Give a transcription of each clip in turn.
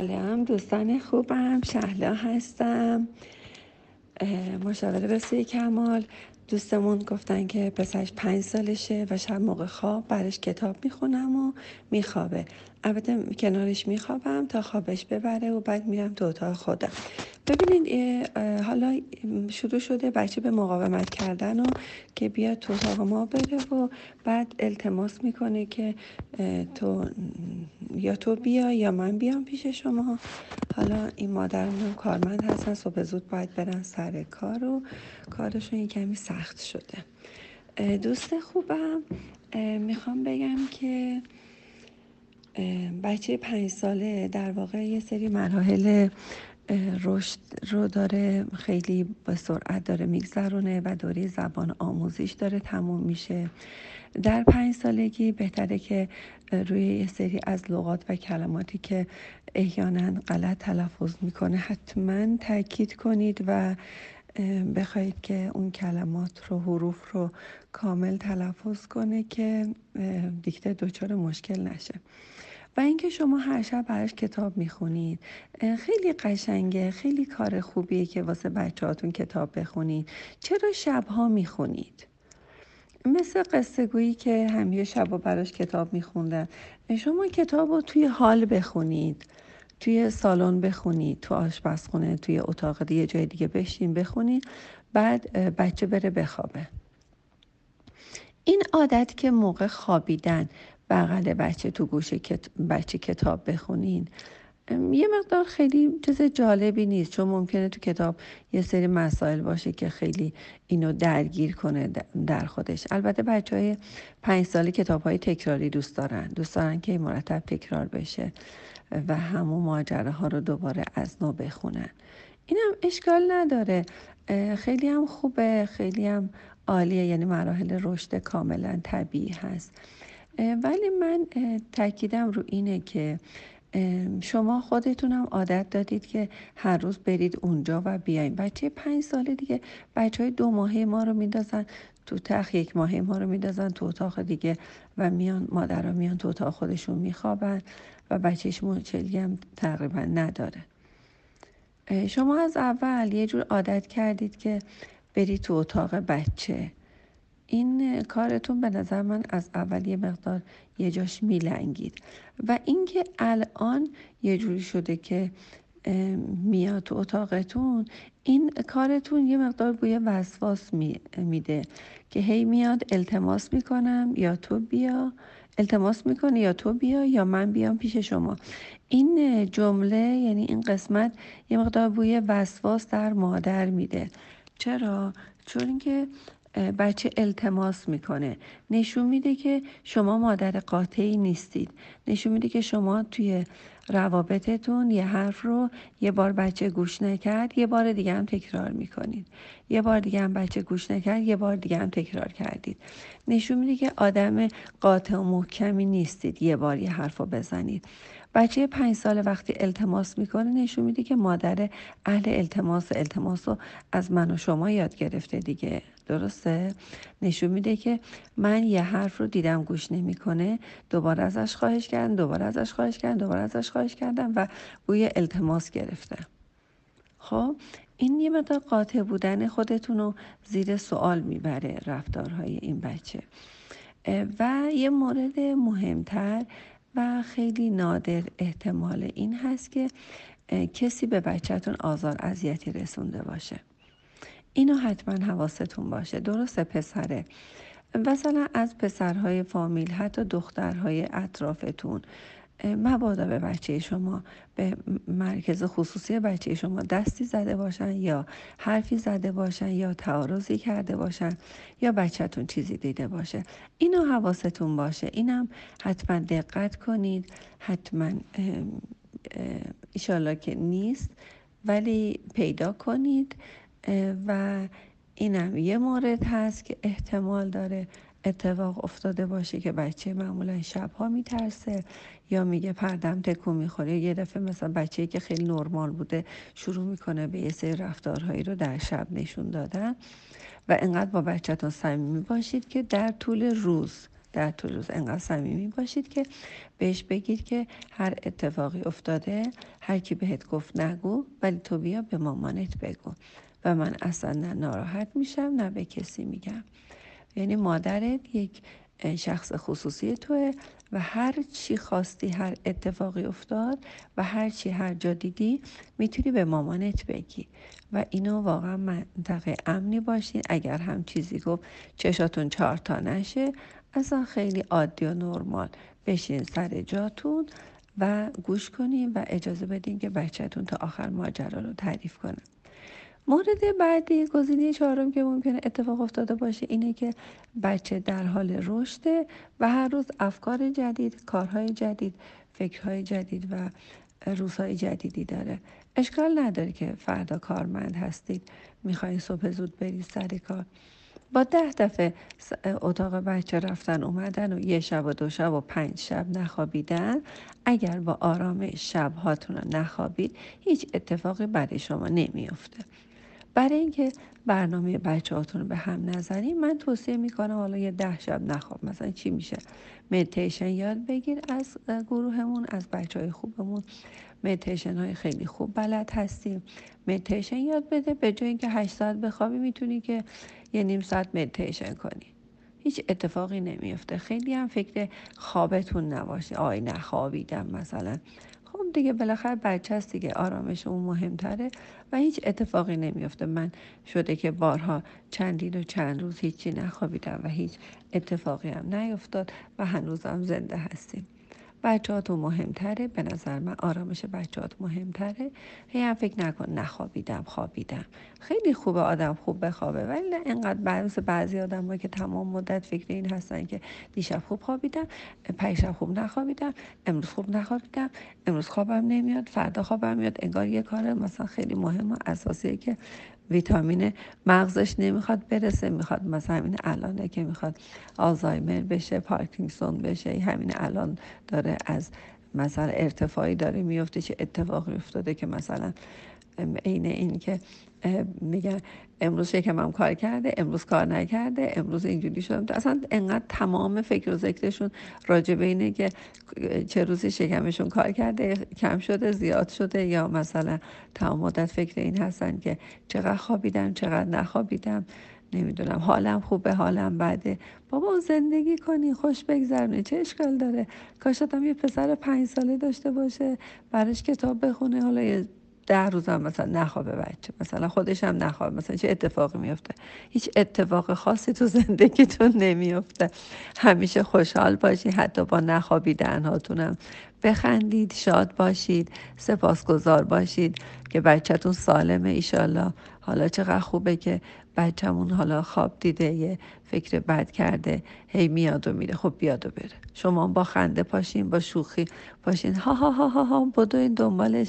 سلام دوستان خوبم شهلا هستم. مشاوره بسیار کمال. دوستمون گفتن که پسرش پنج سالشه و شب موقع خواب برش کتاب می‌خونم و میخوابه. البته کنارش میخوابم تا خوابش ببره و بعد میرم تو اتاق خودم. ببینید حالا شروع شده بچه به مقاومت کردن و که بیاد تو اتاق ما بره و بعد التماس می‌کنه که تو یا تو بیا یا من بیام پیش شما. حالا این مادرمون کارمند هستن صبح زود باید برن سر کار و کارشون یه کمی سخت شده. دوست خوبم می‌خوام بگم که بچه پنج ساله در واقع یه سری مراحل رشد رو داره خیلی با سرعت داره میگذرونه و دوره زبان آموزیش داره تموم میشه. در پنج سالگی بهتره که روی یه سری از لغات و کلماتی که احیانا غلط تلفظ می‌کنه حتما تاکید کنید و بخواید که اون کلمات رو حروف رو کامل تلفظ کنه که دیکته دچار مشکل نشه. و اینکه شما هر شب براش کتاب می‌خونید. خیلی قشنگه خیلی کار خوبیه که واسه بچه هاتون کتاب بخونید. چرا شبها می‌خونید؟ مثل قصه گویی که همیشه شب و براش کتاب میخوندن. شما کتاب رو توی حال بخونید توی سالن بخونید تو آشپزخونه توی اتاق دیگه جای دیگه بشین بخونید. بعد بچه بره بخوابه. این عادت که موقع خوابیدن بغل بچه تو گوشه بچه کتاب بخونین. یه مقدار خیلی چیز جالبی نیست چون ممکنه تو کتاب یه سری مسائل باشه که خیلی اینو درگیر کنه در خودش. البته بچه های پنج سالی کتاب های تکراری دوست دارن. دوست دارن که مرتب تکرار بشه و همون ماجره ها رو دوباره از نو بخونن. اینم اشکال نداره. خیلی هم خوبه خیلی هم عالیه. یعنی مراحل رشد کاملا طبیعی هست. ولی من تاکیدم رو اینه که شما خودتونم عادت دادید که هر روز برید اونجا و بیاین. بچه پنج ساله دیگه بچه های دو ماهه ما رو میندازن تو تخ یک ماهه ما رو میندازن تو اتاق دیگه و میان مادرها میان تو اتاق خودشون میخوابن و بچهش مچلی هم تقریبا نداره. شما از اول یه جور عادت کردید که برید تو اتاق بچه. این کارتون به نظر من از اول یه مقدار یه جاش میلنگید. و اینکه الان یه جوری شده که میاد تو اتاقتون این کارتون یه مقدار بوی وسواس میده که هی میاد التماس می‌کنم یا تو بیا التماس می‌کنه یا تو بیا یا من بیام پیش شما. این جمله یعنی این قسمت یه مقدار بوی وسواس در مادر میده. چرا؟ چون اینکه بچه التماس می‌کنه. نشون میده که شما مادر قاطعی نیستید. نشون میده که شما توی روابطتون یه حرف رو یه بار بچه گوش نکرد یه بار دیگه هم تکرار می‌کنید. یه بار دیگه هم بچه گوش نکرد یه بار دیگه هم تکرار کردید. نشون میده که آدم قاطع و محکمی نیستید. یه بار یه حرف رو بزنید. بچه پنج سال وقتی التماس می‌کنه نشون میده که مادر اهل التماس التماس رو از من و شما یاد گرفته دیگه. درسته؟ نشون میده که من یه حرف رو دیدم گوش نمی‌کنه. دوباره ازش خواهش کردم دوباره ازش خواهش کردم دوباره ازش خواهش کردم و بوی التماس گرفته. خب این یه مقدار قاطع بودن خودتون رو زیر سوال می‌بره رفتارهای این بچه. و یه مورد مهمتر و خیلی نادر احتمال این هست که کسی به بچهتون آزار اذیتی رسونده باشه. اینو حتما حواستون باشه. درسته پسره. مثلا از پسرهای فامیل حتی دخترهای اطرافتون مبادا به بچه شما به مرکز خصوصی بچه شما دستی زده باشن یا حرفی زده باشن یا تعارضی کرده باشن یا بچهتون چیزی دیده باشه. اینو حواستون باشه. اینم حتما دقت کنید. حتما ایشالله که نیست ولی پیدا کنید. و اینم یه مورد هست که احتمال داره اتفاق افتاده باشه که بچه معمولا شبها میترسه یا میگه پردم تکون می‌خوره. یه دفعه مثلا بچه که خیلی نرمال بوده شروع می‌کنه به یه سری رفتارهایی رو در شب نشون دادن. و انقدر با بچهتون صمیمی باشید که در طول روز در طول روز انقدر صمیمی باشید که بهش بگید که هر اتفاقی افتاده هر کی بهت گفت نگو ولی تو بیا به مامانت بگو. و من اصلا نه ناراحت میشم نه به کسی میگم. یعنی مادرت یک شخص خصوصی توه و هر چی خواستی هر اتفاقی افتاد و هر چی هر جا دیدی می‌تونی به مامانت بگی. و اینو واقعا منطقه امنی باشین اگر هم چیزی گفت چشاتون چهار تا نشه اصلا خیلی عادی و نرمال. بشین سر جاتون و گوش کنین و اجازه بدین که بچهتون تا آخر ماجرا رو تعریف کنه مورد بعدی گزینه چهارم که ممکنه اتفاق افتاده باشه اینه که بچه در حال رشده و هر روز افکار جدید کارهای جدید فکرهای جدید و روزهای جدیدی داره. اشکال نداره که فردا کارمند هستید. می‌خواین صبح زود برید سر کار. با ده دفعه اتاق بچه رفتن اومدن و یه شب و دو شب و پنج شب نخوابیدن. اگر با آرامش شبهاتون رو نخوابید هیچ اتفاقی برای شما نمیافته. برای اینکه برنامه بچه هاتون رو به هم نزنیم من توصیه می‌کنم حالا یه ده شب نخواب مثلا چی میشه؟ مدیتیشن یاد بگیر از گروهمون از بچه های خوبمون. مدیتیشن های خیلی خوب بلد هستیم. مدیتیشن یاد بده به جای اینکه هشت ساعت بخوابی می‌تونی که یه نیم ساعت مدیتیشن کنی. هیچ اتفاقی نمیفته خیلی هم فکر خوابتون نباشه. آی نخوابیدم مثلا. خب دیگه بالاخره بچه هست دیگه آرامش اون مهمتره و هیچ اتفاقی نمیفته من شده که بارها چندین و چند روز هیچی نخوابیدم و هیچ اتفاقی هم نیفتاد و هنوزم زنده هستیم. بچهاتون مهمتره. به نظر من آرامش بچهات مهمتره. هی هم فکر نکن نخوابیدم خوابیدم. خیلی خوبه آدم خوب بخوابه ولی نه اینقدر بعض بعضی آدم که تمام مدت فکر این هستن که دیشب خوب خوابیدم پیشب خوب نخوابیدم امروز خوب نخوابیدم امروز خوابم نمیاد فردا خوابم میاد. انگار یه کار مثلا خیلی مهم و اساسیه که ویتامین مغزش نمی‌خواد برسه می‌خواد مثلا همین الانه که می‌خواد آلزایمر بشه پارکینسون بشه همین الان داره از مثلا ارتفاعی داره میفته چه اتفاقی افتاده که مثلا عین این که میگن امروز شکمم کار کرده امروز کار نکرده امروز اینجوری شدم اصلا انقدر تمام فکر و ذکرشون راجع اینه که چه روزی شکمشون کار کرده کم شده زیاد شده یا مثلا تمام مدت فکر این هستن که چقدر خوابیدم چقدر نخوابیدم نمی‌دونم حالم خوبه حالم بده. بابا زندگی کنی خوش بگذرونی چه اشکال داره؟ کاش یه پسر پنج ساله داشته باشه براش کتاب بخونه حالا یه ده روز هم مثلا نخوابه بچه. مثلا خودش هم نخوابه. مثلا چه اتفاقی میفته هیچ اتفاق خاصی تو زندگیتون نمیفته همیشه خوشحال باشید حتی با نخوابیدن هاتونم. بخندید شاد باشید. سپاسگزار باشید که بچهتون سالمه ایشالله حالا چقدر خوبه که بچهمون حالا خواب دیده یه فکر بد کرده. هی میاد و میره. خب بیاد و بره. شما با خنده پاشین با شوخی پاشین. ها ها ها ها, ها بدوین دنبالش.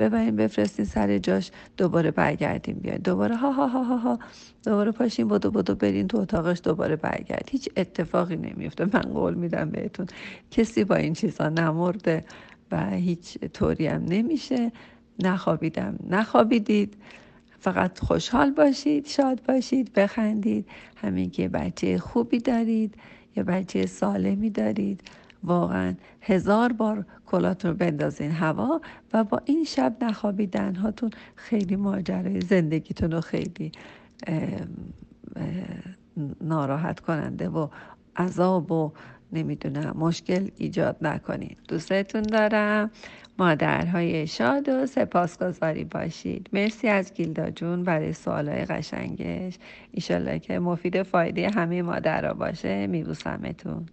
ببرین بفرستین سر جاش دوباره برگردیم بیاین. دوباره ها ها ها ها ها. دوباره پاشین بدو بدو برین تو اتاقش دوباره برگرد. هیچ اتفاقی نمیفته. من قول میدم بهتون. کسی با این چیزا نمرده و هیچ طوری هم نمیشه. نخوابیدم. نخوابیدید. فقط خوشحال باشید شاد باشید بخندید. همین که بچه خوبی دارید یه بچه سالمی دارید. واقعا هزار بار کلاتون رو بندازین هوا و با این شب نخوابیدن هاتون خیلی ماجرای زندگیتون رو خیلی ناراحت کننده و عذاب و نمی‌دونم مشکل ایجاد نکنید دوستتون دارم. مادرهای شاد و سپاسگزاری باشید. مرسی از گیلدا جون برای سوالای قشنگش. ایشالله که مفید فایده همه مادرها باشه. میبوسمتون.